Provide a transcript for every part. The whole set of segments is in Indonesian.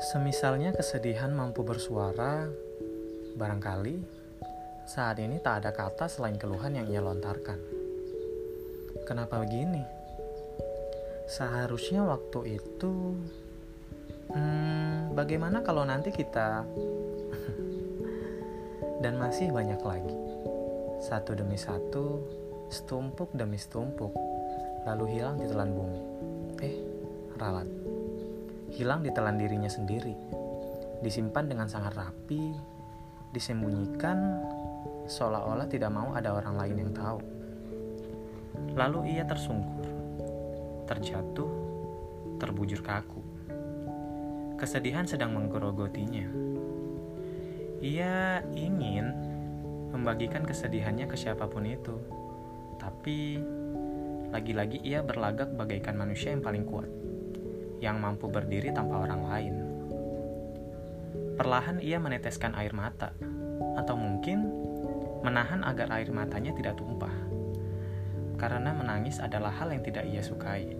Semisalnya kesedihan mampu bersuara, barangkali saat ini tak ada kata selain keluhan yang ia lontarkan. Kenapa begini? Seharusnya waktu itu, hmm, bagaimana kalau nanti kita dan masih banyak lagi, satu demi satu, setumpuk demi setumpuk, lalu hilang di telan bumi. Eh, ralat hilang ditelan dirinya sendiri, disimpan dengan sangat rapi, disembunyikan seolah-olah tidak mau ada orang lain yang tahu. Lalu ia tersungkur, terjatuh, terbujur kaku. Kesedihan sedang menggerogotinya. Ia ingin membagikan kesedihannya ke siapa pun itu, tapi lagi-lagi ia berlagak bagaikan manusia yang paling kuat yang mampu berdiri tanpa orang lain. Perlahan ia meneteskan air mata, atau mungkin menahan agar air matanya tidak tumpah. Karena menangis adalah hal yang tidak ia sukai.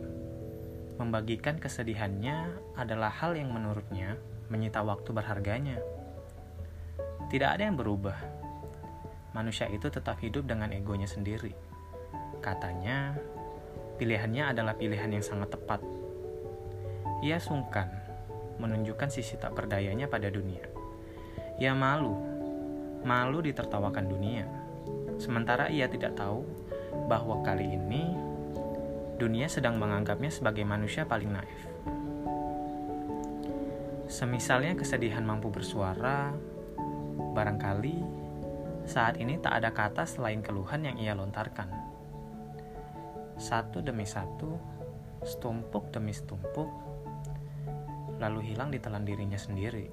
Membagikan kesedihannya adalah hal yang menurutnya menyita waktu berharganya. Tidak ada yang berubah. Manusia itu tetap hidup dengan egonya sendiri. Katanya, pilihannya adalah pilihan yang sangat tepat ia sungkan menunjukkan sisi tak berdayanya pada dunia. Ia malu, malu ditertawakan dunia. Sementara ia tidak tahu bahwa kali ini dunia sedang menganggapnya sebagai manusia paling naif. Semisalnya kesedihan mampu bersuara, barangkali saat ini tak ada kata selain keluhan yang ia lontarkan. Satu demi satu, setumpuk demi setumpuk, lalu hilang di telan dirinya sendiri.